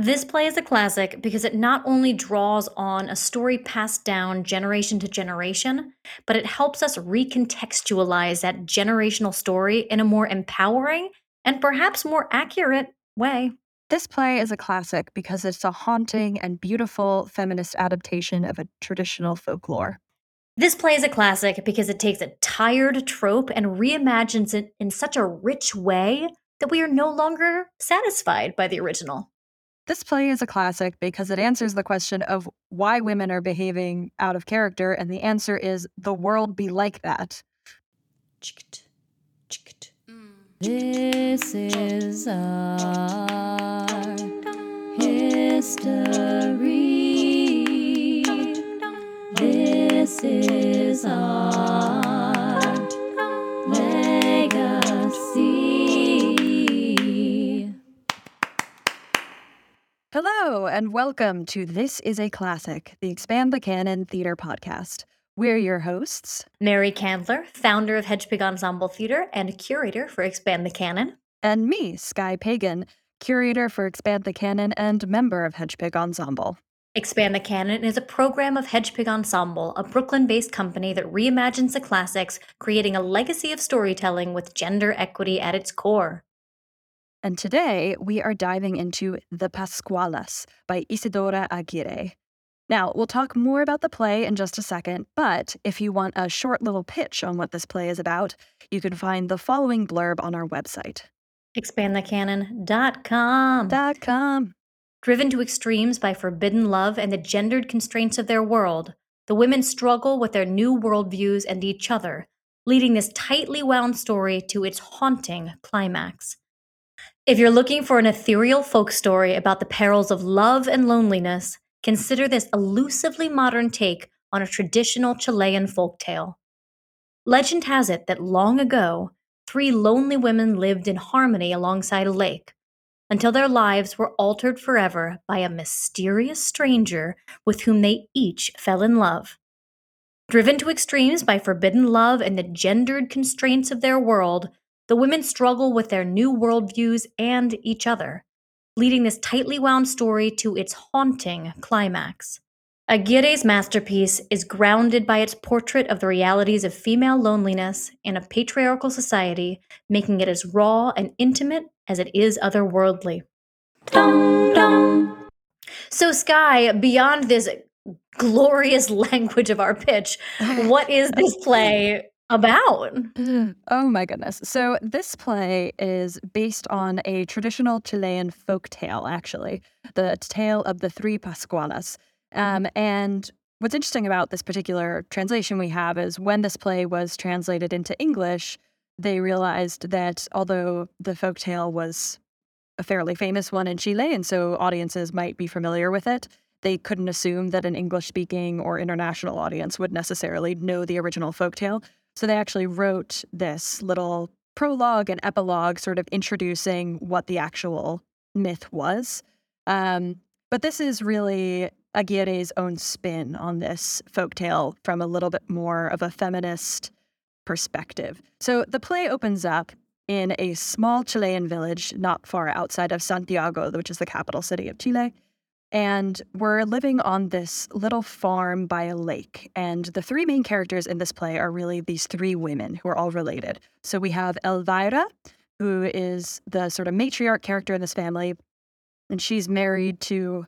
This play is a classic because it not only draws on a story passed down generation to generation, but it helps us recontextualize that generational story in a more empowering and perhaps more accurate way. This play is a classic because it's a haunting and beautiful feminist adaptation of a traditional folklore. This play is a classic because it takes a tired trope and reimagines it in such a rich way that we are no longer satisfied by the original. This play is a classic because it answers the question of why women are behaving out of character, and the answer is the world be like that. This is our history. This is our Hello, and welcome to This is a Classic, the Expand the Canon Theater podcast. We're your hosts, Mary Candler, founder of Hedgepig Ensemble Theater and curator for Expand the Canon. and me, Skye Pagon, curator for Expand the Canon and member of Hedgepig Ensemble. Expand the Canon is a program of Hedgepig Ensemble, a Brooklyn based company that reimagines the classics, creating a legacy of storytelling with gender equity at its core. And today we are diving into The Pascualas by Isidora Aguirre. Now, we'll talk more about the play in just a second, but if you want a short little pitch on what this play is about, you can find the following blurb on our website. ExpandTheCanon.com. Dot com. Driven to extremes by forbidden love and the gendered constraints of their world, the women struggle with their new worldviews and each other, leading this tightly wound story to its haunting climax. If you're looking for an ethereal folk story about the perils of love and loneliness, consider this elusively modern take on a traditional Chilean folktale. Legend has it that long ago, three lonely women lived in harmony alongside a lake until their lives were altered forever by a mysterious stranger with whom they each fell in love. Driven to extremes by forbidden love and the gendered constraints of their world, the women struggle with their new worldviews and each other, leading this tightly wound story to its haunting climax. Aguirre's masterpiece is grounded by its portrait of the realities of female loneliness in a patriarchal society, making it as raw and intimate as it is otherworldly. Dum dum. So, Skye, beyond this glorious language of our pitch, what is this play about? Oh my goodness. So, this play is based on a traditional Chilean folk tale, actually, the tale of the three Pascualas. Um, and what's interesting about this particular translation we have is when this play was translated into English, they realized that although the folk tale was a fairly famous one in Chile, and so audiences might be familiar with it, they couldn't assume that an English speaking or international audience would necessarily know the original folk tale. So they actually wrote this little prologue and epilogue, sort of introducing what the actual myth was. Um, but this is really Aguirre's own spin on this folktale from a little bit more of a feminist perspective. So the play opens up in a small Chilean village not far outside of Santiago, which is the capital city of Chile. And we're living on this little farm by a lake. And the three main characters in this play are really these three women who are all related. So we have Elvira, who is the sort of matriarch character in this family. And she's married to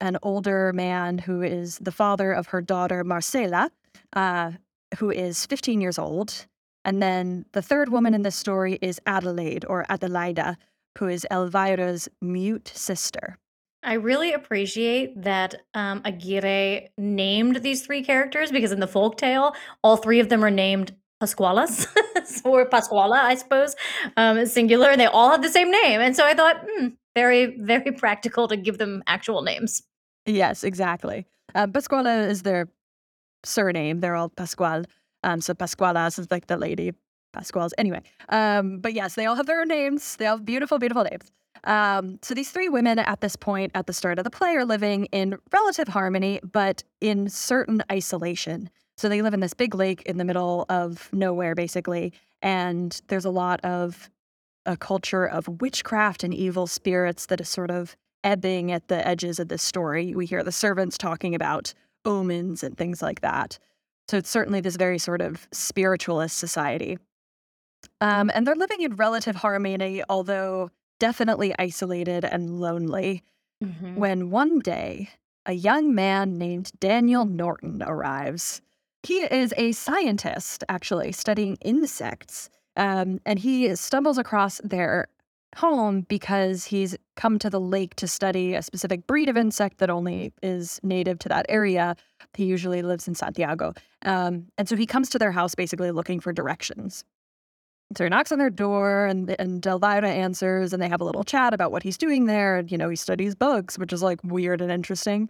an older man who is the father of her daughter, Marcela, uh, who is 15 years old. And then the third woman in this story is Adelaide or Adelaida, who is Elvira's mute sister. I really appreciate that um, Aguirre named these three characters because in the folktale, all three of them are named Pascualas or Pascuala, I suppose, um, singular, and they all have the same name. And so I thought, hmm, very, very practical to give them actual names. Yes, exactly. Uh, Pascuala is their surname. They're all Pascual. Um, so Pascualas is like the lady Pascuals. Anyway, um, but yes, they all have their names. They all have beautiful, beautiful names. Um, so these three women at this point at the start of the play are living in relative harmony, but in certain isolation. So they live in this big lake in the middle of nowhere, basically, and there's a lot of a culture of witchcraft and evil spirits that is sort of ebbing at the edges of this story. We hear the servants talking about omens and things like that. So it's certainly this very sort of spiritualist society. Um, and they're living in relative harmony, although definitely isolated and lonely. Mhm. When one day, a young man named Daniel Norton arrives. He is a scientist, actually, studying insects. Um, and he stumbles across their home because he's come to the lake to study a specific breed of insect that only is native to that area. He usually lives in Santiago. Um, and so he comes to their house basically looking for directions. So he knocks on their door, and and Elvira answers, and they have a little chat about what he's doing there. And you know, he studies bugs, which is like weird and interesting.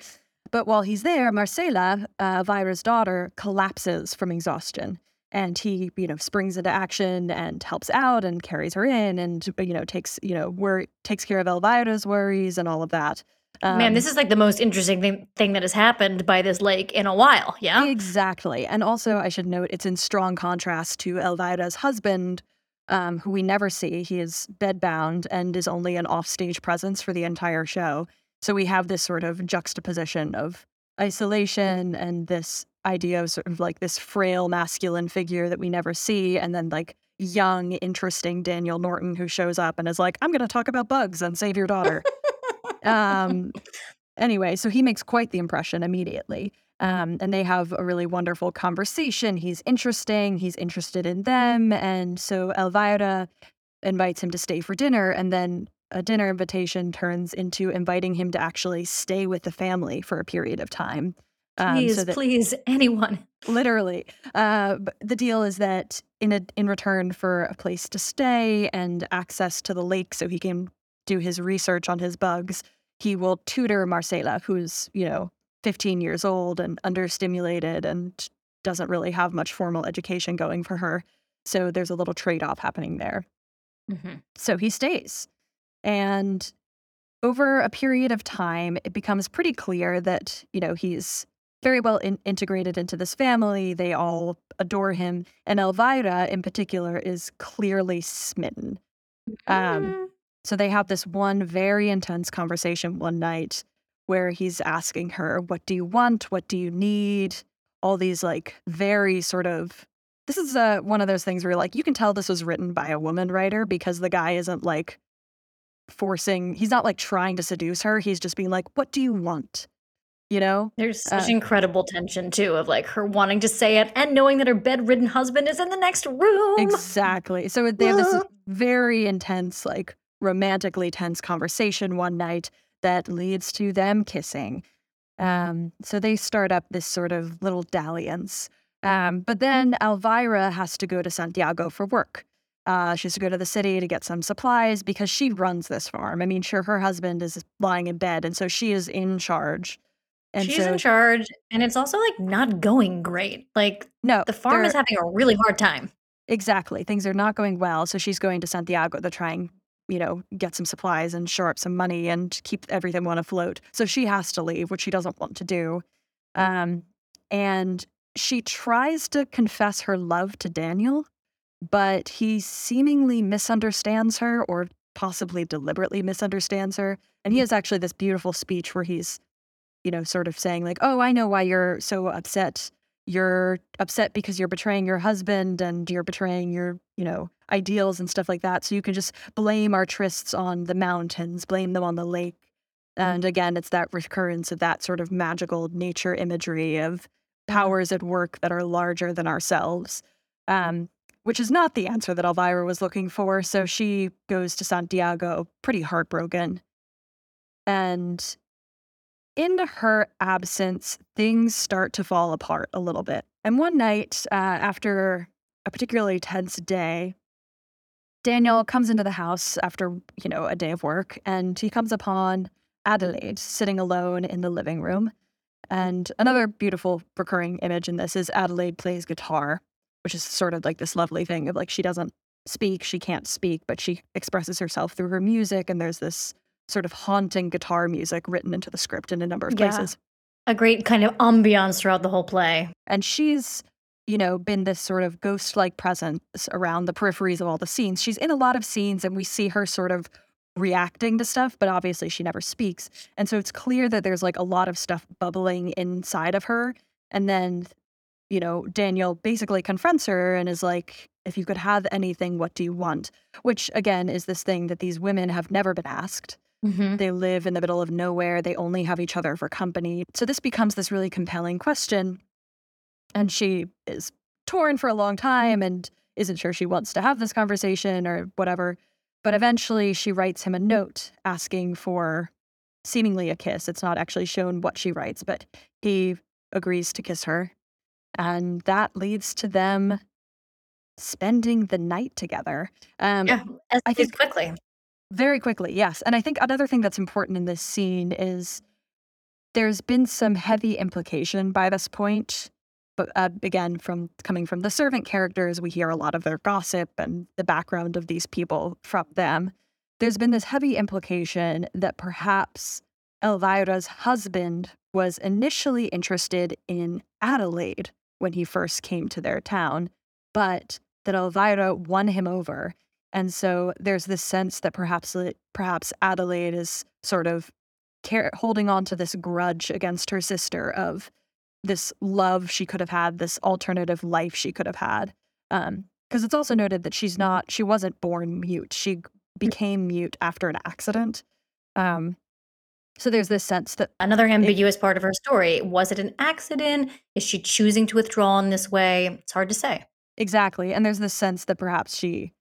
But while he's there, Marcela, uh, Elvira's daughter, collapses from exhaustion, and he, you know, springs into action and helps out and carries her in, and you know, takes you know, wor- takes care of Elvira's worries and all of that. Man, Um, this is like the most interesting thing, thing that has happened by this lake in a while. Yeah. Exactly. And also, I should note it's in strong contrast to Elvira's husband, um, who we never see. He is bedbound and is only an offstage presence for the entire show. So we have this sort of juxtaposition of isolation and this idea of sort of like this frail masculine figure that we never see, and then like young, interesting Daniel Norton who shows up and is like, I'm going to talk about bugs and save your daughter. um, anyway, so he makes quite the impression immediately. Um, and they have a really wonderful conversation. He's interesting, he's interested in them. And so Elvira invites him to stay for dinner. And then a dinner invitation turns into inviting him to actually stay with the family for a period of time. Um, Please, so that please, anyone. literally uh, but the deal is that in a, in return for a place to stay and access to the lake so he can do his research on his bugs he will tutor marcela who's you know 15 years old and understimulated and doesn't really have much formal education going for her so there's a little trade-off happening there Mhm. so he stays. And over a period of time, it becomes pretty clear that, you know, he's very well in- integrated into this family. They all adore him. And Elvira, in particular, is clearly smitten. Um, Mm. So they have this one very intense conversation one night where he's asking her, What do you want? What do you need? All these, like, very sort of. This is uh, one of those things where, like, you can tell this was written by a woman writer because the guy isn't like forcing, he's not like trying to seduce her. He's just being like, What do you want? You know? There's such Uh, incredible tension too of like her wanting to say it and knowing that her bedridden husband is in the next room. Exactly. So they have this very intense, like romantically tense conversation one night that leads to them kissing. Um, so they start up this sort of little dalliance. Um, but then Elvira has to go to Santiago for work. Uh, she has to go to the city to get some supplies because she runs this farm. I mean, sure, her husband is lying in bed, and so she is in charge. And She's so, in charge, and it's also like not going great. Like no, the farm is having a really hard time. Exactly. Things are not going well. So she's going to Santiago to try and, you know, get some supplies and shore up some money and keep everything on afloat. So she has to leave, which she doesn't want to do. Um, and she tries to confess her love to Daniel, but he seemingly misunderstands her or possibly deliberately misunderstands her. And he has actually this beautiful speech where he's, you know, sort of saying, like, oh, I know why you're so upset you're upset because you're betraying your husband and you're betraying your, you know, ideals and stuff like that. So you can just blame our trysts on the mountains, blame them on the lake. And again, it's that recurrence of that sort of magical nature imagery of powers at work that are larger than ourselves, um, which is not the answer that Elvira was looking for. So she goes to Santiago pretty heartbroken. And in her absence, things start to fall apart a little bit. And one night, uh, after a particularly tense day, Daniel comes into the house after, you know, a day of work, and he comes upon Adelaide sitting alone in the living room. And another beautiful recurring image in this is Adelaide plays guitar, which is sort of like this lovely thing of like she doesn't speak, she can't speak, but she expresses herself through her music. And there's this sort of haunting guitar music written into the script in a number of Yeah. places. A great kind of ambiance throughout the whole play. And she's, you know, been this sort of ghost like presence around the peripheries of all the scenes. She's in a lot of scenes, and we see her sort of reacting to stuff, but obviously she never speaks. And so it's clear that there's like a lot of stuff bubbling inside of her. And then, you know, Daniel basically confronts her and is like, if you could have anything, what do you want? Which again is this thing that these women have never been asked. Mhm. They live in the middle of nowhere. They only have each other for company. So this becomes this really compelling question. And she is torn for a long time and isn't sure she wants to have this conversation or whatever. But eventually she writes him a note asking for seemingly a kiss. It's not actually shown what she writes, but he agrees to kiss her. And that leads to them spending the night together. Um, Yeah, I I think- quickly. very quickly, yes. And I think another thing that's important in this scene is there's been some heavy implication by this point. But uh, again, from coming from the servant characters, we hear a lot of their gossip and the background of these people from them. There's been this heavy implication that perhaps Elvira's husband was initially interested in Adelaide when he first came to their town, but that Elvira won him over and so there's this sense that perhaps perhaps Adelaide is sort of care, holding on to this grudge against her sister of this love she could have had, this alternative life she could have had. Because it's also noted that she's not, she wasn't born mute. She became mute after an accident. Um, so there's this sense that Another ambiguous part of her story. Was it an accident? Is she choosing to withdraw in this way? It's hard to say. Exactly. And there's this sense that perhaps she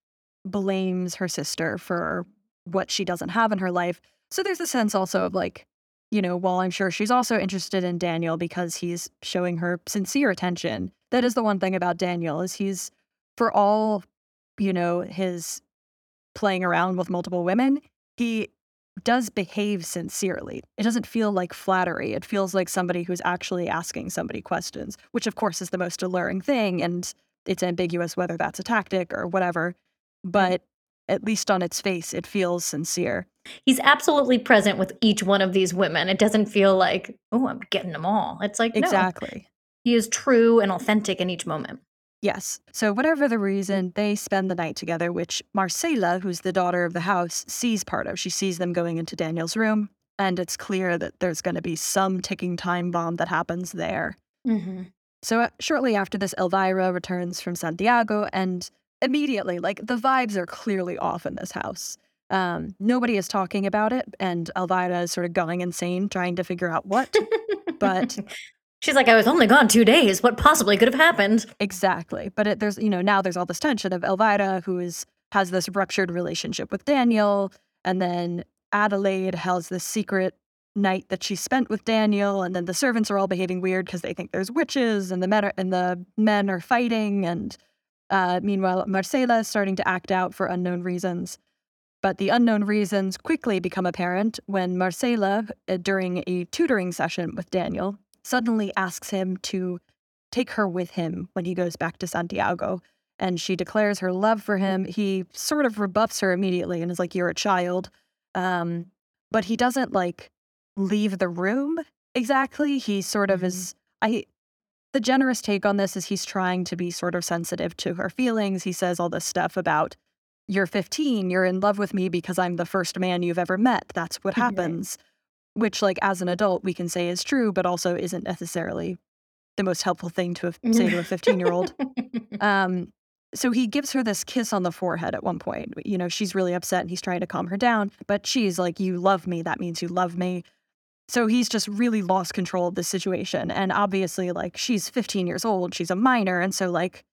blames her sister for what she doesn't have in her life. So there's a sense also of like, you know, while I'm sure she's also interested in Daniel because he's showing her sincere attention. That is the one thing about Daniel is he's for all, you know, his playing around with multiple women, he does behave sincerely. It doesn't feel like flattery. It feels like somebody who's actually asking somebody questions, which of course is the most alluring thing and it's ambiguous whether that's a tactic or whatever, but at least on its face, it feels sincere. He's absolutely present with each one of these women. It doesn't feel like, oh, I'm getting them all. It's like, no, Exactly. he is true and authentic in each moment. Yes. So, whatever the reason, they spend the night together, which Marcela, who's the daughter of the house, sees part of. She sees them going into Daniel's room, and it's clear that there's going to be some ticking time bomb that happens there. Mm-hmm. So, uh, shortly after this, Elvira returns from Santiago, and immediately, like, the vibes are clearly off in this house. Um, nobody is talking about it, and Elvira is sort of going insane trying to figure out what. But- she's like, I was only gone two days. What possibly could have happened? Exactly. But it, there's, you know, now there's all this tension of Elvira, who is has this ruptured relationship with Daniel, and then Adelaide has this secret night that she spent with Daniel, and then the servants are all behaving weird because they think there's witches, and the men are, and the men are fighting, and uh, meanwhile Marcela is starting to act out for unknown reasons. But the unknown reasons quickly become apparent when Marcela, uh, during a tutoring session with Daniel, suddenly asks him to take her with him when he goes back to Santiago. And she declares her love for him. He sort of rebuffs her immediately and is like, You're a child. Um, but he doesn't like leave the room exactly. He sort of is. I. The generous take on this is he's trying to be sort of sensitive to her feelings. He says all this stuff about, You're 15, you're in love with me because I'm the first man you've ever met. That's what happens. Which, like, as an adult, we can say is true, but also isn't necessarily the most helpful thing to say to a 15 year old. Um, so he gives her this kiss on the forehead at one point. You know, she's really upset and he's trying to calm her down, but she's like, You love me. That means you love me. So he's just really lost control of the situation. And obviously, like, she's 15 years old, she's a minor. And so, like,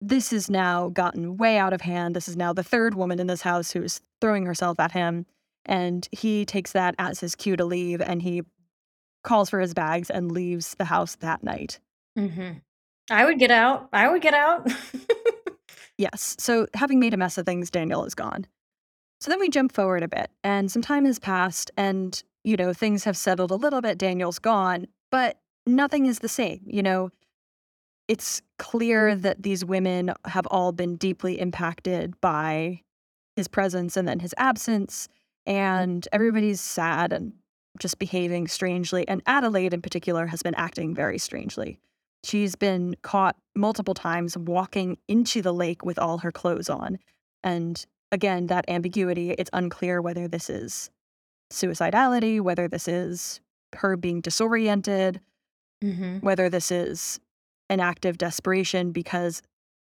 this has now gotten way out of hand. This is now the third woman in this house who's throwing herself at him. And he takes that as his cue to leave and he calls for his bags and leaves the house that night. hmm I would get out. I would get out. Yes. So, having made a mess of things, Daniel is gone. So then we jump forward a bit, and some time has passed, and, you know, things have settled a little bit. Daniel's gone, but nothing is the same. You know, it's clear that these women have all been deeply impacted by his presence and then his absence, mm. and everybody's sad and just behaving strangely. And Adelaide, in particular, has been acting very strangely. She's been caught multiple times walking into the lake with all her clothes on. And again, that ambiguity. It's unclear whether this is suicidality, whether this is her being disoriented, Mm-hmm. whether this is an act of desperation because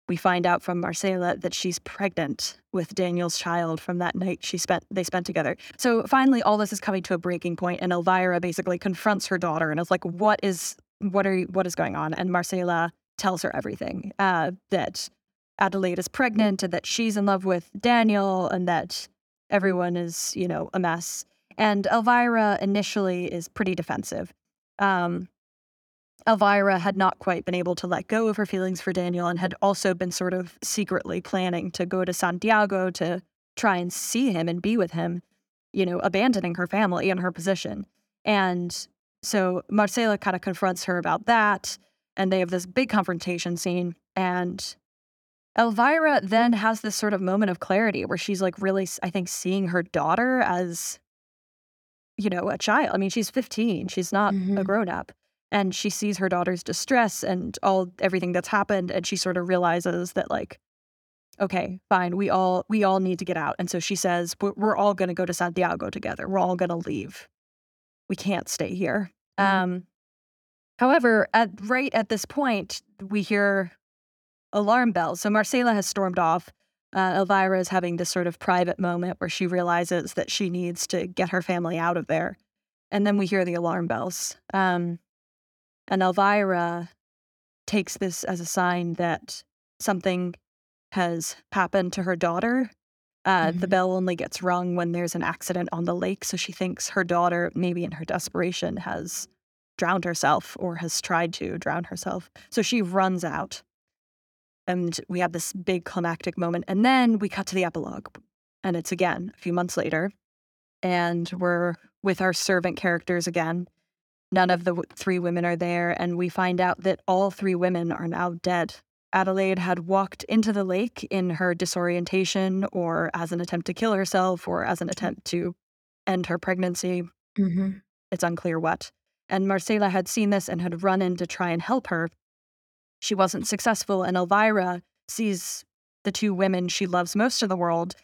we find out from Marcela that she's pregnant with Daniel's child from that night she spent they spent together. So finally all this is coming to a breaking point and Elvira basically confronts her daughter and is like what is what are you, what is going on and Marcela tells her everything uh, that Adelaide is pregnant and that she's in love with Daniel and that everyone is, you know, a mess. And Elvira initially is pretty defensive. Um, Elvira had not quite been able to let go of her feelings for Daniel and had also been sort of secretly planning to go to Santiago to try and see him and be with him, you know, abandoning her family and her position. And so Marcela kind of confronts her about that. And they have this big confrontation scene. And Elvira then has this sort of moment of clarity where she's like really, I think, seeing her daughter as, you know, a child. I mean, she's 15, she's not a Mhm. grown up and she sees her daughter's distress and all everything that's happened and she sort of realizes that like okay fine we all we all need to get out and so she says we're, we're all going to go to santiago together we're all going to leave we can't stay here Mhm. um however at right at this point we hear alarm bells so marcela has stormed off uh, elvira is having this sort of private moment where she realizes that she needs to get her family out of there and then we hear the alarm bells um and Elvira takes this as a sign that something has happened to her daughter. Uh, The Mhm. bell only gets rung when there's an accident on the lake, so she thinks her daughter, maybe in her desperation, has drowned herself or has tried to drown herself. So she runs out. And we have this big climactic moment. And then we cut to the epilogue. And it's again a few months later. And we're with our servant characters again. None of the w- three women are there, and we find out that all three women are now dead. Adelaide had walked into the lake in her disorientation, or as an attempt to kill herself, or as an attempt to end her pregnancy. Mm-hmm. It's unclear what. And Marcela had seen this and had run in to try and help her. She wasn't successful, and Elvira sees the two women she loves most in the world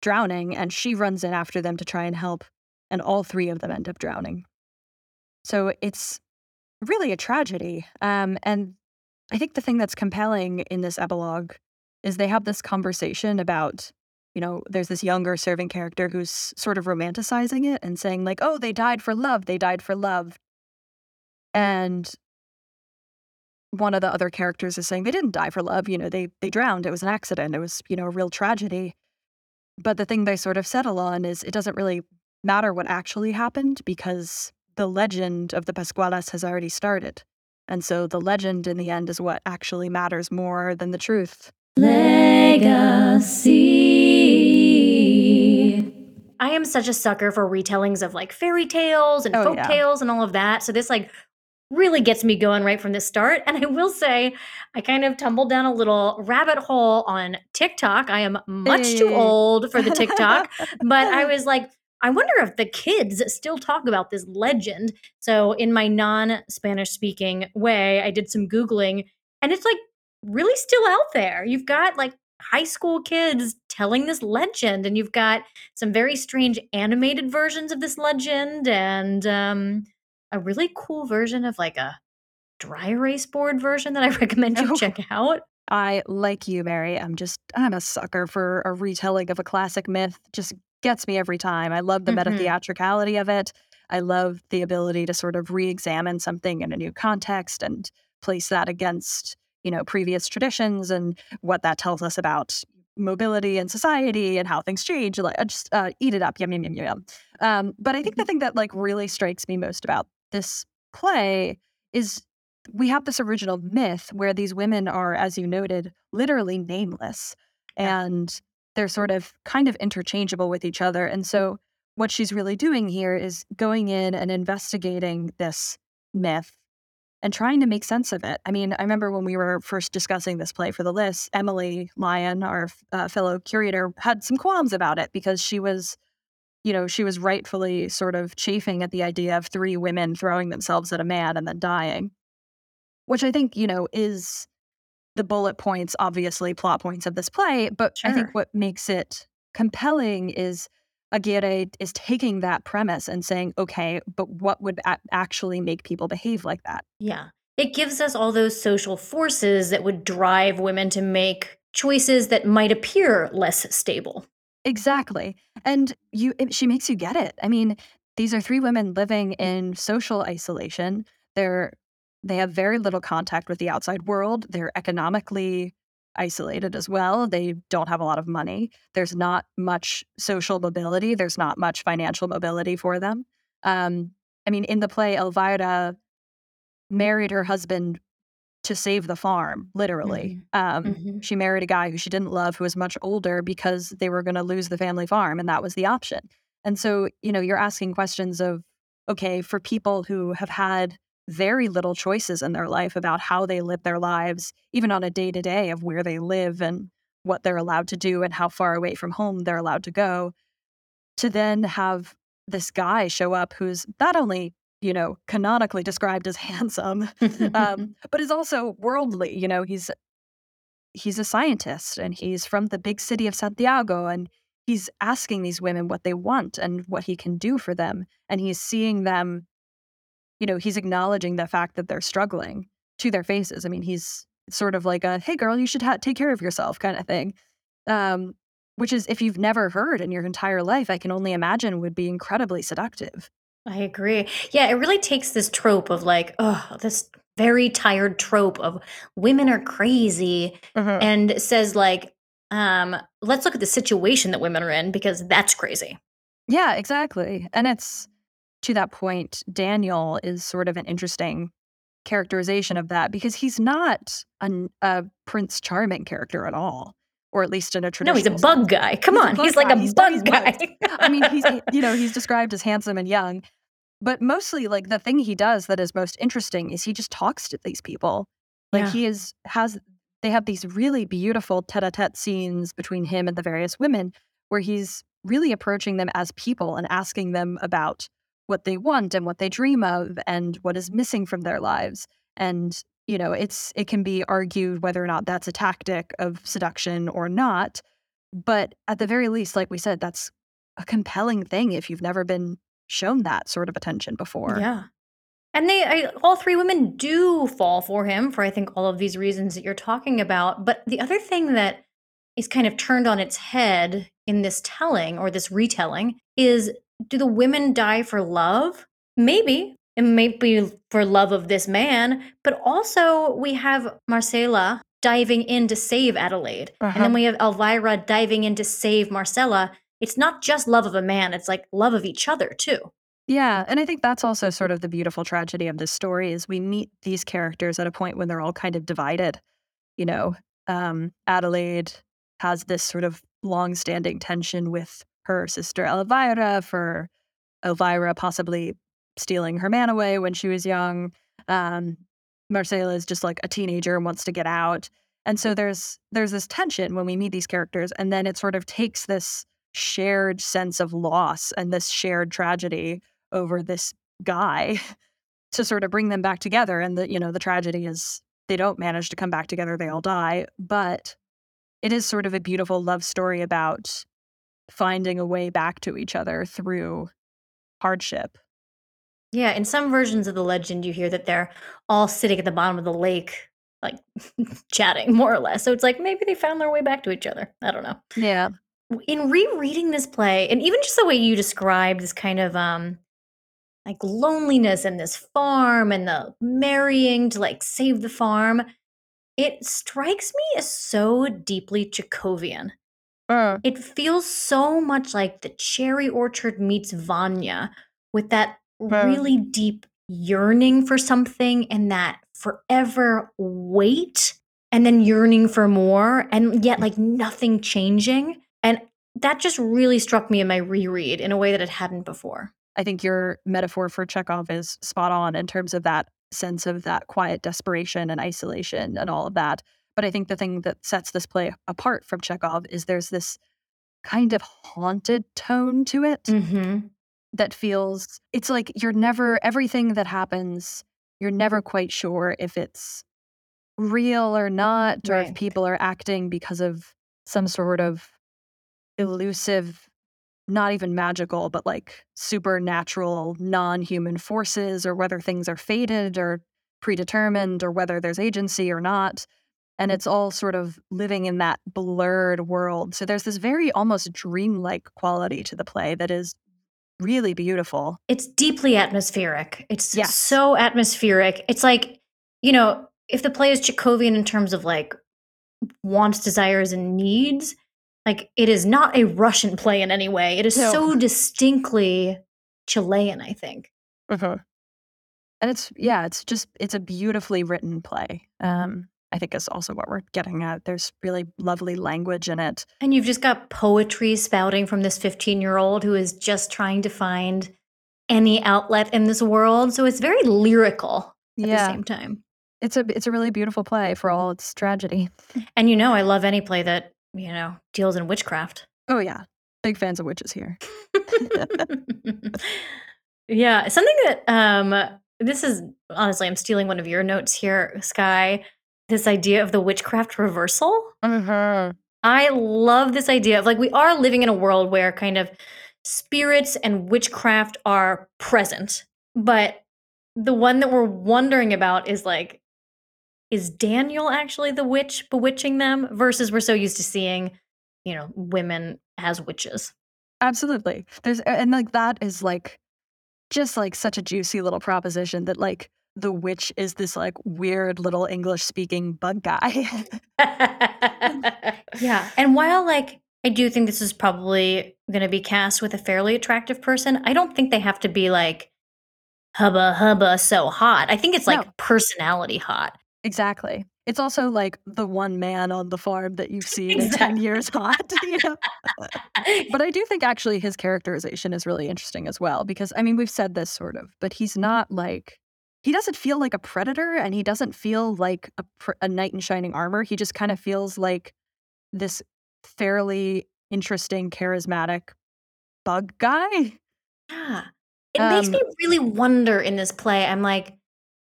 drowning, and she runs in after them to try and help, and all three of them end up drowning. So it's really a tragedy. Um, and I think the thing that's compelling in this epilogue is they have this conversation about, you know, there's this younger serving character who's sort of romanticizing it and saying, like, oh, they died for love, they died for love. And one of the other characters is saying they didn't die for love, you know, they they drowned. It was an accident. It was, you know, a real tragedy. But the thing they sort of settle on is it doesn't really matter what actually happened because the legend of the Pascualas has already started. And so the legend in the end is what actually matters more than the truth. Legacy. I am such a sucker for retellings of like fairy tales and Oh, folk yeah. tales and all of that. So this like really gets me going right from the start. And I will say, I kind of tumbled down a little rabbit hole on TikTok. I am much too old for the TikTok, but I was like, I wonder if the kids still talk about this legend. So in my non-Spanish speaking way, I did some googling and it's like really still out there. You've got like high school kids telling this legend and you've got some very strange animated versions of this legend and um, a really cool version of like a dry erase board version that I recommend you Oh. check out. I, like you, Mary, I'm just, I'm a sucker for a retelling of a classic myth. Just gets me every time. I love the Mhm. meta theatricality of it. I love the ability to sort of re examine something in a new context and place that against, you know, previous traditions and what that tells us about mobility and society and how things change. Like, I just uh, eat it up. Yum, yum, yum, yum, yum. Um, but I think the thing that like really strikes me most about this play is we have this original myth where these women are, as you noted, literally nameless and they're sort of kind of interchangeable with each other. And so, what she's really doing here is going in and investigating this myth and trying to make sense of it. I mean, I remember when we were first discussing this play for the list, Emily Lyon, our uh, fellow curator, had some qualms about it because she was you know, she was rightfully sort of chafing at the idea of three women throwing themselves at a man and then dying, which I think, you know, is the bullet points, obviously, plot points of this play. But I think what makes it compelling is Aguirre is taking that premise and saying, okay, but what would a- actually make people behave like that? Yeah. It gives us all those social forces that would drive women to make choices that might appear less stable. Exactly. And you it, she makes you get it. I mean, these are three women living in social isolation. They're they have very little contact with the outside world. They're economically isolated as well. They don't have a lot of money. There's not much social mobility. There's not much financial mobility for them. Um, I mean, in the play, Elvira married her husband to save the farm, literally. Um, Mhm. She married a guy who she didn't love, who was much older because they were going to lose the family farm, and that was the option. And so, you know, you're asking questions of, okay, for people who have had very little choices in their life about how they live their lives, even on a day to day of where they live and what they're allowed to do and how far away from home they're allowed to go, to then have this guy show up who's not only, you know, canonically described as handsome, um, but is also worldly. You know, he's he's a scientist and he's from the big city of Santiago and he's asking these women what they want and what he can do for them and he's seeing them you know he's acknowledging the fact that they're struggling to their faces i mean he's sort of like a hey girl you should ha- take care of yourself kind of thing um, which is if you've never heard in your entire life i can only imagine would be incredibly seductive I agree. Yeah, it really takes this trope of like, oh, this very tired trope of women are crazy and says like, um, let's look at the situation that women are in because that's crazy. Yeah, exactly. And it's to that point, Daniel is sort of an interesting characterization of that because he's not an, a Prince Charming character at all, or at least in a traditional. No, he's a sense. bug guy. Come He's on, he's like a He's- bug guy. I mean, he's you know he's described as handsome and young, but mostly like the thing he does that is most interesting is he just talks to these people. Like Yeah. he is has they have these really beautiful tete-a-tete scenes between him and the various women where he's really approaching them as people and asking them about what they want and what they dream of and what is missing from their lives. And you know, it's it can be argued whether or not that's a tactic of seduction or not. But at the very least, like we said, that's a compelling thing if you've never been shown that sort of attention before. Yeah. And they, I, all three women do fall for him for, I think, all of these reasons that you're talking about. But the other thing that is kind of turned on its head in this telling or this retelling is do the women die for love? Maybe. It may be for love of this man, but also we have Marcela diving in to save Adelaide. And Uh-huh. then we have Elvira diving in to save Marcela. It's not just love of a man, it's like love of each other too. Yeah, and I think that's also sort of the beautiful tragedy of this story is we meet these characters at a point when they're all kind of divided. You know, um, Adelaide has this sort of long-standing tension with her sister Elvira for Elvira possibly stealing her man away when she was young. Um, Marcela is just like a teenager and wants to get out, and so there's there's this tension when we meet these characters, and then it sort of takes this shared sense of loss and this shared tragedy over this guy to sort of bring them back together and the you know the tragedy is they don't manage to come back together they all die but it is sort of a beautiful love story about finding a way back to each other through hardship Yeah, in some versions of the legend, you hear that they're all sitting at the bottom of the lake, like chatting, more or less. So it's like maybe they found their way back to each other. I don't know. yeah In rereading this play, and even just the way you described this kind of um like loneliness and this farm and the marrying to like save the farm, it strikes me as so deeply Chekhovian. It feels so much like the cherry orchard meets Vanya with that Right. really deep yearning for something and that forever wait and then yearning for more and yet like nothing changing. And that just really struck me in my reread in a way that it hadn't before. i think your metaphor for chekhov is spot on in terms of that sense of that quiet desperation and isolation and all of that but i think the thing that sets this play apart from chekhov is there's this kind of haunted tone to it Mm-hmm. That feels it's like you're never everything that happens you're never quite sure if it's real or not or if people are acting because of some sort of elusive, not even magical, but like supernatural, non human forces, or whether things are fated or predetermined, or whether there's agency or not. And it's all sort of living in that blurred world. So there's this very almost dreamlike quality to the play that is really beautiful. It's deeply atmospheric. It's Yes. so atmospheric. It's like, you know, if the play is Chekhovian in terms of like wants, desires, and needs, like it is not a Russian play in any way. It is No. so distinctly Chilean, I think. And it's yeah, it's just it's a beautifully written play. Um, I think is also what we're getting at. There's really lovely language in it. And you've just got poetry spouting from this 15 year old who is just trying to find any outlet in this world. So it's very lyrical at the yeah, same time. it's a it's a really beautiful play for all its tragedy. And you know, I love any play that, you know, deals in witchcraft. Oh yeah, big fans of witches here. yeah, something that um this is honestly I'm stealing one of your notes here, Skye. This idea of the witchcraft reversal. Mm-hmm. I love this idea of like we are living in a world where kind of spirits and witchcraft are present, but the one that we're wondering about is like is Daniel actually the witch bewitching them versus we're so used to seeing, you know, women as witches. Absolutely. There's and like that is like just like such a juicy little proposition that like the witch is this like weird little English speaking bug guy. yeah. And while like I do think this is probably going to be cast with a fairly attractive person, I don't think they have to be like hubba hubba so hot. I think it's like No. personality hot. exactly. It's also like the one man on the farm that you've seen in 10 years hot. you know? But I do think actually his characterization is really interesting as well because I mean we've said this sort of, but he's mm-hmm. not like he doesn't feel like a predator and he doesn't feel like a, a knight in shining armor. He just kind of feels like this fairly interesting, charismatic bug guy. yeah. It makes Um, me really wonder in this play. I'm like,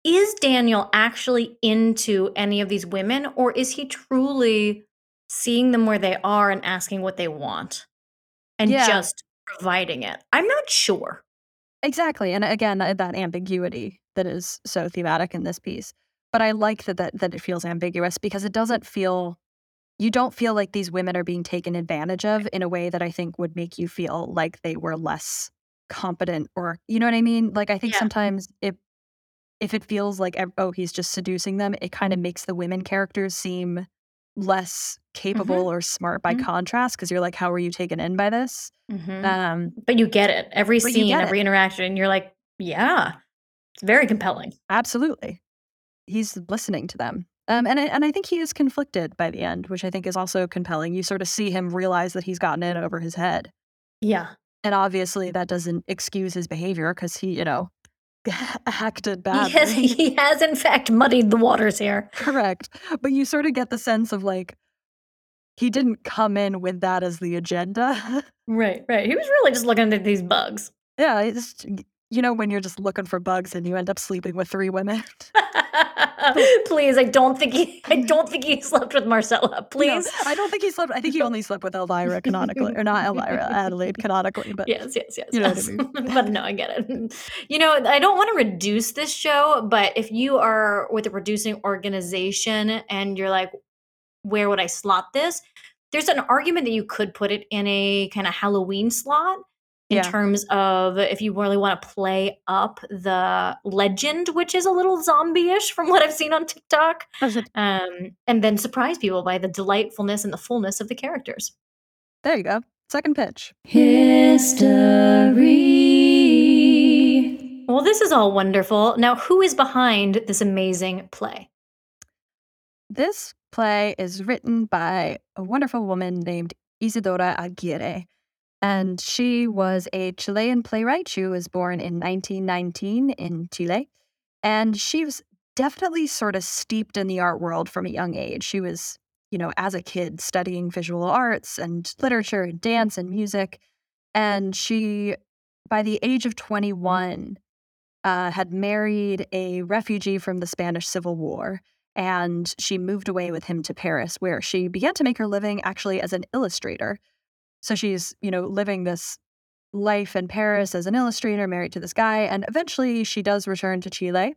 is Daniel actually into any of these women or is he truly seeing them where they are and asking what they want and Yeah. just providing it? I'm not sure. Exactly. And again, that ambiguity that is so thematic in this piece. But I like that, that that it feels ambiguous because it doesn't feel you don't feel like these women are being taken advantage of in a way that I think would make you feel like they were less competent or you know what I mean? Like I think Yeah. sometimes if if it feels like oh he's just seducing them, it kind of makes the women characters seem less capable or smart by Mhm. contrast because you're like how are you taken in by this? Mhm. Um But you get it. Every scene, get it. every interaction, you're like, yeah, it's very compelling. Absolutely. He's listening to them. Um, and, I, and I think he is conflicted by the end, which I think is also compelling. You sort of see him realize that he's gotten in over his head. Yeah. And obviously, that doesn't excuse his behavior because he, you know, acted He badly. has, he has, in fact, muddied the waters here. Correct. But you sort of get the sense of like, he didn't come in with that as the agenda. Right, right. He was really just looking at these bugs. yeah, it's, you know, when you're just looking for bugs and you end up sleeping with three women. Please, I don't think he. I don't think he slept with Marcela. No, Please. I don't think he slept. I think he only slept with Elvira canonically, or not Elvira, Adelaide canonically. But Yes, yes, yes. You know what I mean. but no, I get it. You know, I don't want to reduce this show, but if you are with a producing organization and you're like, where would I slot this? There's an argument that you could put it in a kind of Halloween slot in Yeah. terms of if you really want to play up the legend, which is a little zombie-ish from what I've seen on TikTok, um, and then surprise people by the delightfulness and the fullness of the characters. there you go. Second pitch. History. Well, this is all wonderful. Now, who is behind this amazing play? This play is written by a wonderful woman named Isidora Aguirre. And she was a Chilean playwright. She was born in 1919 in Chile. And she was definitely sort of steeped in the art world from a young age. She was, you know, as a kid studying visual arts and literature and dance and music. And she, by the age of 21, uh, had married a refugee from the Spanish Civil War and she moved away with him to Paris, where she began to make her living actually as an illustrator. So she's, you know, living this life in Paris as an illustrator, married to this guy. And eventually she does return to Chile.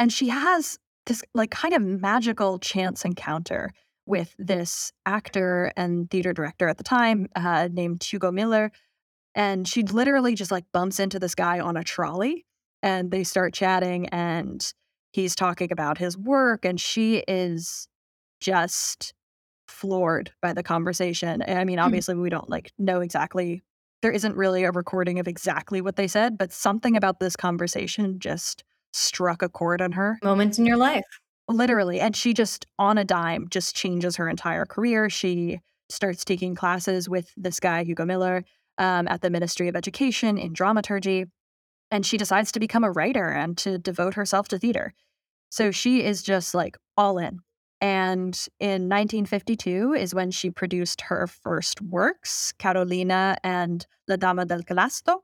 And she has this like kind of magical chance encounter with this actor and theater director at the time uh, named Hugo Miller. And she literally just like bumps into this guy on a trolley and they start chatting and he's talking about his work and she is just floored by the conversation. I mean, Hmm. obviously we don't like know exactly there isn't really a recording of exactly what they said, but something about this conversation just struck a chord on her. Moments in your life. Literally. And she just, on a dime, just changes her entire career. She starts taking classes with this guy, Hugo Miller, um, at the Ministry of Education in dramaturgy. And she decides to become a writer and to devote herself to theater. So she is just like all in. And in 1952 is when she produced her first works, Carolina and La Dama del Canasto,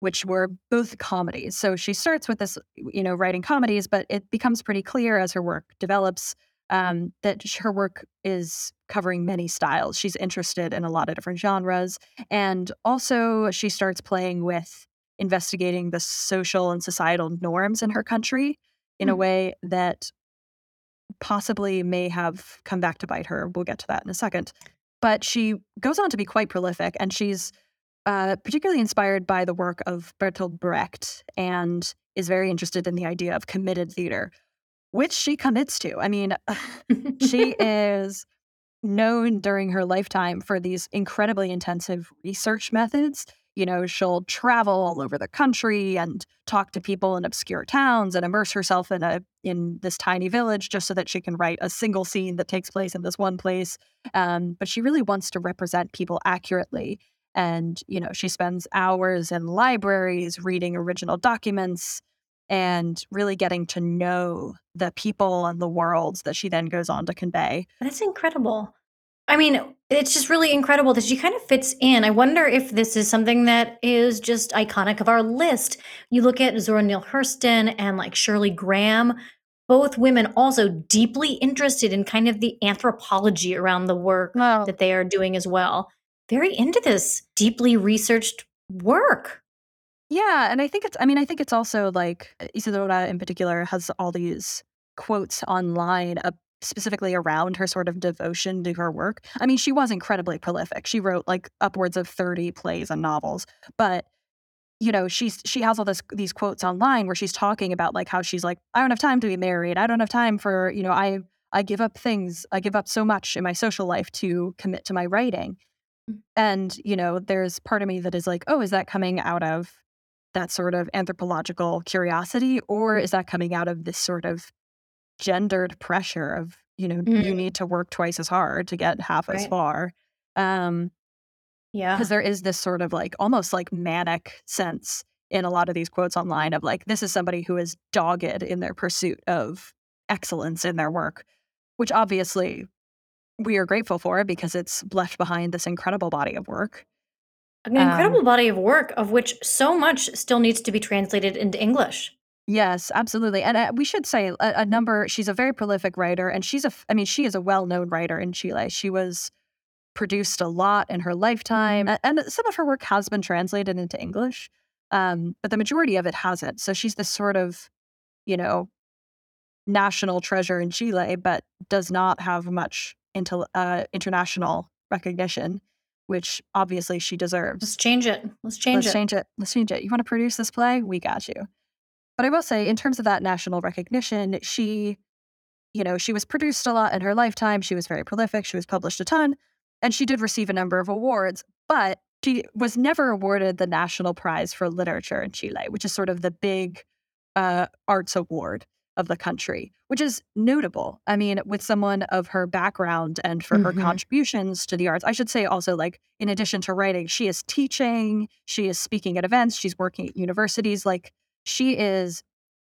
which were both comedies. So she starts with this, you know, writing comedies, but it becomes pretty clear as her work develops um, that her work is covering many styles. She's interested in a lot of different genres. And also, she starts playing with investigating the social and societal norms in her country in a Hmm. way that possibly may have come back to bite her. We'll get to that in a second. But she goes on to be quite prolific, and she's uh, particularly inspired by the work of Bertolt Brecht and is very interested in the idea of committed theater, which she commits to. I mean, she is known during her lifetime for these incredibly intensive research methods. You know, she'll travel all over the country and talk to people in obscure towns and immerse herself in a in this tiny village just so that she can write a single scene that takes place in this one place. Um, but she really wants to represent people accurately. And, you know, she spends hours in libraries reading original documents and really getting to know the people and the worlds that she then goes on to convey. That's incredible. I mean, it's just really incredible that she kind of fits in. I wonder if this is something that is just iconic of our list. You look at Zora Neale Hurston and like Shirley Graham, both women also deeply interested in kind of the anthropology around the work Well, that they are doing as well. Very into this deeply researched work. Yeah, and I think it's I mean, I think it's also like uh, Isidora in particular has all these quotes online specifically around her sort of devotion to her work. I mean, she was incredibly prolific. She wrote like upwards of 30 plays and novels, but you know, she's she has all this these quotes online where she's talking about like how she's like I don't have time to be married. I don't have time for, you know, I I give up things. I give up so much in my social life to commit to my writing. Mm. And, you know, there's part of me that is like, "Oh, is that coming out of that sort of anthropological curiosity or is that coming out of this sort of gendered pressure of you know you Mm. need to work twice as hard to get half as far um Yeah. because there is this sort of like almost like manic sense in a lot of these quotes online of like this is somebody who is dogged in their pursuit of excellence in their work which obviously we are grateful for because it's left behind this incredible body of work An Um, incredible body of work of which so much still needs to be translated into English. Yes, absolutely. And uh, we should say a, a number, she's a very prolific writer, and she's a, I mean, she is a well known writer in Chile. She was produced a lot in her lifetime, a- and some of her work has been translated into English, um, but the majority of it hasn't. So she's this sort of, you know, national treasure in Chile, but does not have much into, uh, international recognition, which obviously she deserves. Let's change it. Let's change Let's it. change it. Let's change it. You want to produce this play? We got you. But I will say, in terms of that national recognition, she, you know, she was produced a lot in her lifetime. She was very prolific. She was published a ton, and she did receive a number of awards. But she was never awarded the National Prize for Literature in Chile, which is sort of the big uh, arts award of the country, which is notable. I mean, with someone of her background and for her Mhm. contributions to the arts, I should say also, like, in addition to writing, she is teaching, she is speaking at events, she's working at universities. Like, she is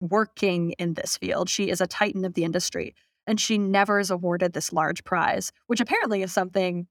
working in this field. She is a titan of the industry. And she never is awarded this large prize, which apparently is something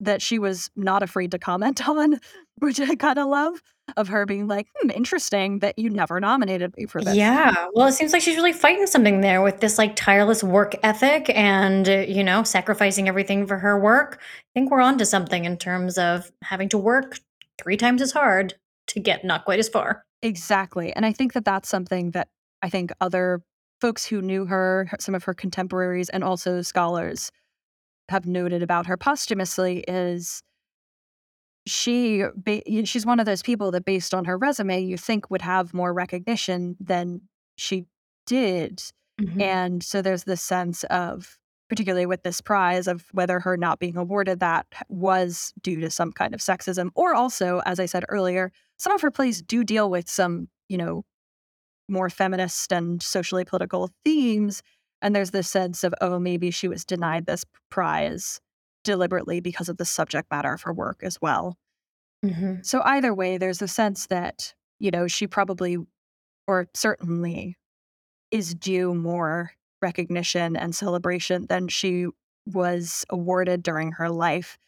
that she was not afraid to comment on which I kind of love, of her being like, hmm, interesting that you never nominated me for this. Yeah. Well, it seems like she's really fighting something there with this like tireless work ethic and, you know, sacrificing everything for her work. I think we're on to something in terms of having to work three times as hard to get not quite as far. Exactly. And I think that that's something that I think other folks who knew her, some of her contemporaries, and also scholars have noted about her posthumously is she she's one of those people that based on her resume you think would have more recognition than she did mm-hmm. and so there's this sense of particularly with this prize of whether her not being awarded that was due to some kind of sexism or also as i said earlier some of her plays do deal with some you know more feminist and socially political themes and there's this sense of oh maybe she was denied this prize deliberately because of the subject matter of her work as well. Hmm so either way, there's a sense that, you know, she probably or certainly is due more recognition and celebration than she was awarded during her life.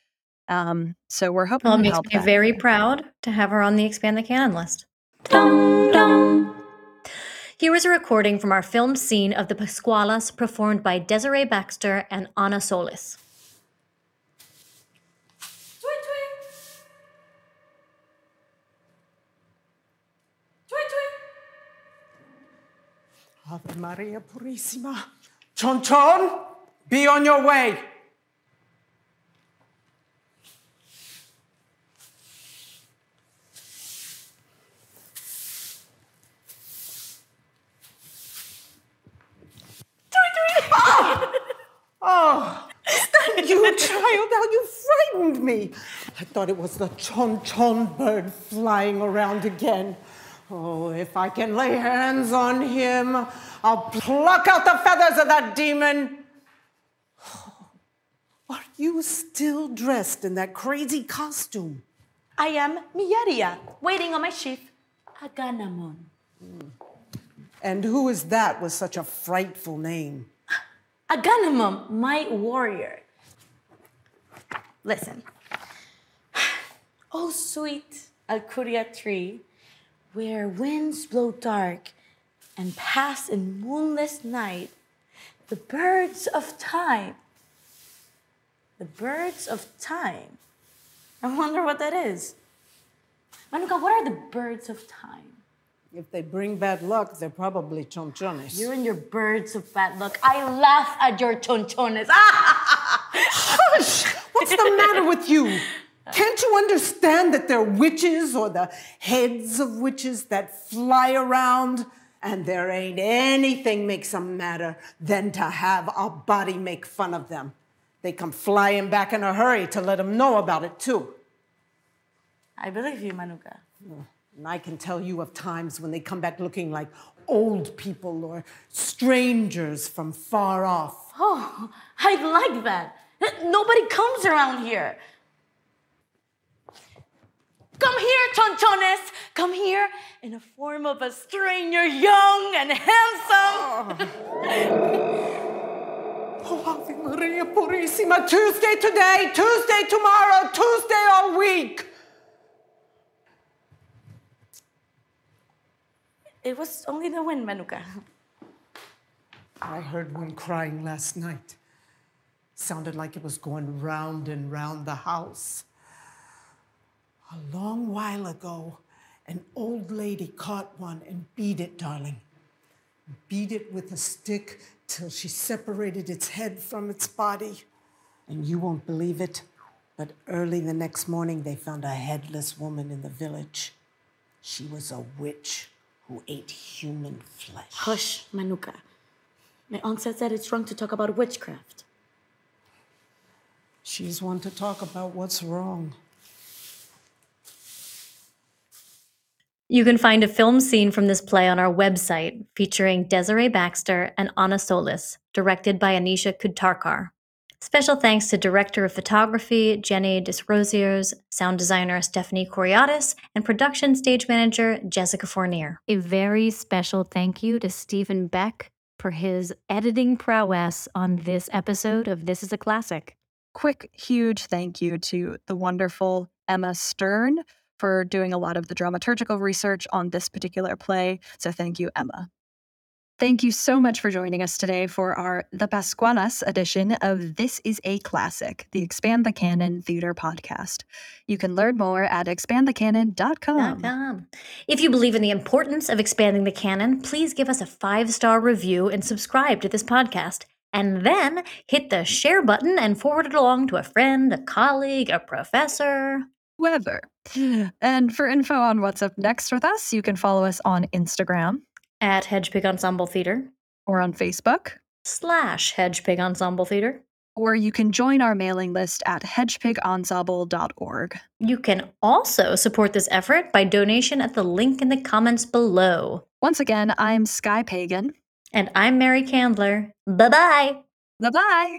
Um, so we're hoping Well, it to makes help me that. very proud to have her on the Expand the Canon list. Dum dum. Here is a recording from our film scene of the Pascualas performed by Desiree Baxter and Anna Solis. Ave Maria Purissima. Chon Chon, be on your way. Oh, you child, how you frightened me. I thought it was the chon chon bird flying around again. Oh, if I can lay hands on him, I'll pluck out the feathers of that demon. Are you still dressed in that crazy costume? I am Miyaria, waiting on my chief, Aganamon. And who is that with such a frightful name? Aganamon, my warrior. Listen. Oh, sweet Alcuria tree, where winds blow dark and pass in moonless night, the birds of time. The birds of time. I wonder what that is. Manuka, what are the birds of time? If they bring bad luck, they're probably chonchones. You and your birds of bad luck. I laugh at your chonchones. Hush! What's the matter with you? Can't you understand that they're witches or the heads of witches that fly around? And there ain't anything makes them madder than to have a body make fun of them. They come flying back in a hurry to let them know about it too. I believe you, Manuka. And I can tell you of times when they come back looking like old people or strangers from far off. Oh, I like that. Nobody comes around here. Come here, chonchones. Come here in the form of a stranger, young and handsome. Oh, oh Ave Maria Purissima. Tuesday today, Tuesday tomorrow, Tuesday all week. It was only the wind, Manuka. I heard one crying last night. Sounded like it was going round and round the house. A long while ago, an old lady caught one and beat it, darling. Beat it with a stick till she separated its head from its body. And you won't believe it, but early the next morning they found a headless woman in the village. She was a witch who ate human flesh. Hush, Manuka. My aunt said that it's wrong to talk about witchcraft. She's one to talk about what's wrong. You can find a film scene from this play on our website featuring Desiree Baxter and Anna Solis, directed by Anisha Kudtarkar. Special thanks to Director of Photography Jenny Desrosiers, Sound Designer Stephanie Coriatis, and Production Stage Manager Jessica Fournier. A very special thank you to Stephen Beck for his editing prowess on this episode of This is a Classic. Quick, huge thank you to the wonderful Emma Stern for doing a lot of the dramaturgical research on this particular play. So thank you, Emma. Thank you so much for joining us today for our The Pascualas edition of This is a Classic, the Expand the Canon Theater podcast. You can learn more at expandthecanon.com. If you believe in the importance of expanding the canon, please give us a five star review and subscribe to this podcast. And then hit the share button and forward it along to a friend, a colleague, a professor. Whoever. And for info on what's up next with us, you can follow us on Instagram At Hedgepig Ensemble Theater or on Facebook, slash Hedgepig Ensemble Theater. or you can join our mailing list at hedgepigensemble.org. You can also support this effort by donation at the link in the comments below. Once again, I'm Skye Pagon. And I'm Mary Candler. Bye bye. Bye bye.